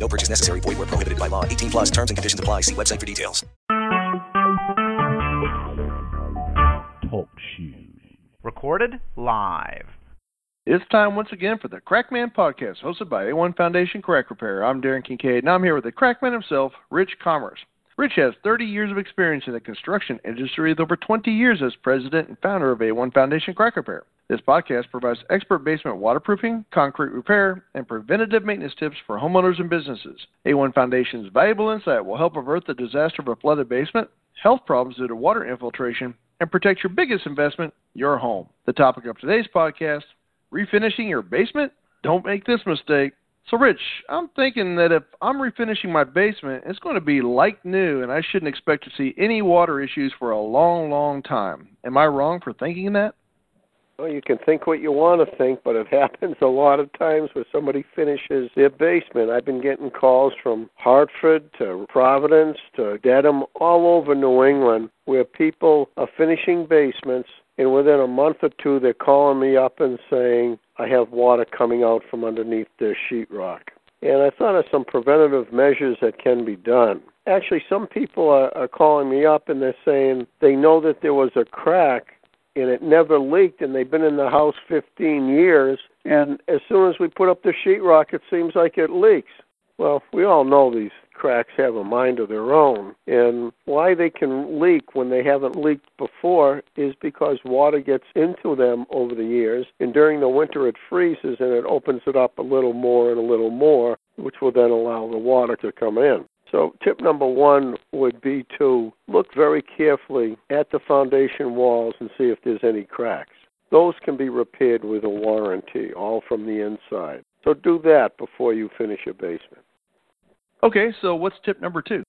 No purchase necessary. Void where prohibited by law. 18 plus terms and conditions apply. See website for details. Talk shoes. Recorded live. It's time once again for the Crackman Podcast, hosted by A1 Foundation Crack Repair. I'm Darren Kincaid, and I'm here with the Crackman himself, Rich Commerce. Rich has 30 years of experience in the construction industry with over 20 years as president and founder of A1 Foundation Crack Repair. This podcast provides expert basement waterproofing, concrete repair, and preventative maintenance tips for homeowners and businesses. A1 Foundation's valuable insight will help avert the disaster of a flooded basement, health problems due to water infiltration, and protect your biggest investment, your home. The topic of today's podcast refinishing your basement? Don't make this mistake. So, Rich, I'm thinking that if I'm refinishing my basement, it's going to be like new, and I shouldn't expect to see any water issues for a long, long time. Am I wrong for thinking that? Well, you can think what you want to think, but it happens a lot of times where somebody finishes their basement. I've been getting calls from Hartford to Providence to Dedham, all over New England, where people are finishing basements, and within a month or two, they're calling me up and saying, I have water coming out from underneath their sheetrock. And I thought of some preventative measures that can be done. Actually, some people are, are calling me up and they're saying they know that there was a crack and it never leaked and they've been in the house 15 years and as soon as we put up the sheetrock it seems like it leaks. Well we all know these cracks have a mind of their own and why they can leak when they haven't leaked before is because water gets into them over the years and during the winter it freezes and it opens it up a little more and a little more which will then allow the water to come in so, tip number one would be to look very carefully at the foundation walls and see if there's any cracks. Those can be repaired with a warranty, all from the inside. So, do that before you finish your basement. Okay, so what's tip number two?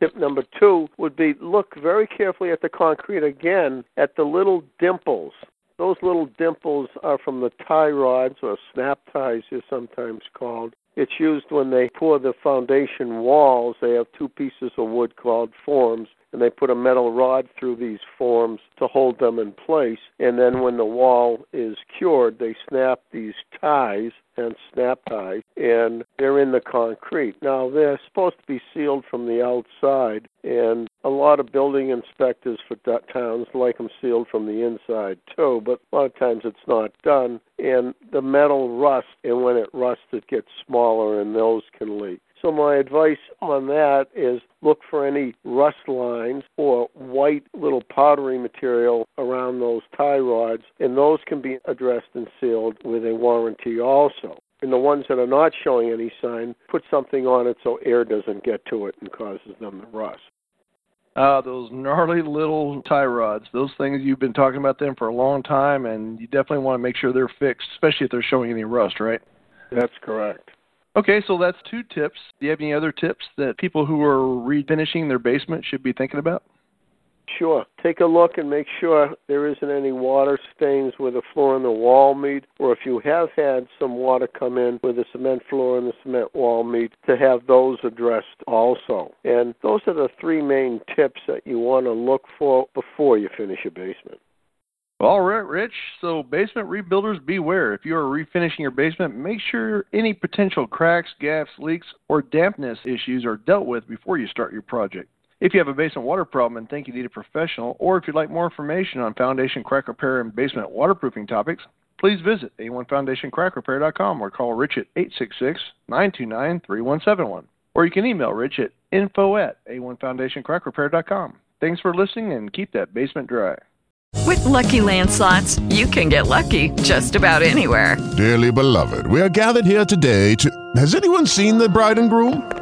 Tip number two would be look very carefully at the concrete again at the little dimples. Those little dimples are from the tie rods or snap ties, they're sometimes called. It's used when they pour the foundation walls. They have two pieces of wood called forms, and they put a metal rod through these forms to hold them in place. And then when the wall is cured, they snap these ties and snap ties, and they're in the concrete. Now, they're supposed to be sealed from the outside, and a lot of building inspectors for towns like them sealed from the inside too, but a lot of times it's not done, and the metal rusts, and when it rusts, it gets smaller, and those can leak. So my advice on that is look for any rust lines or white little powdery material around those tie rods, and those can be addressed and sealed with a warranty also. And the ones that are not showing any sign, put something on it so air doesn't get to it and causes them to rust. Uh, those gnarly little tie rods, those things you've been talking about them for a long time, and you definitely want to make sure they're fixed, especially if they're showing any rust, right? That's correct. Okay, so that's two tips. Do you have any other tips that people who are refinishing their basement should be thinking about? Sure. Take a look and make sure there isn't any water stains where the floor and the wall meet, or if you have had some water come in where the cement floor and the cement wall meet, to have those addressed also. And those are the three main tips that you want to look for before you finish your basement. All right, Rich. So, basement rebuilders, beware. If you are refinishing your basement, make sure any potential cracks, gaps, leaks, or dampness issues are dealt with before you start your project. If you have a basement water problem and think you need a professional, or if you'd like more information on foundation crack repair and basement waterproofing topics, please visit a1foundationcrackrepair.com or call Rich at 866-929-3171. Or you can email Rich at info at a1foundationcrackrepair.com. Thanks for listening and keep that basement dry. With Lucky Land slots, you can get lucky just about anywhere. Dearly beloved, we are gathered here today to. Has anyone seen the bride and groom?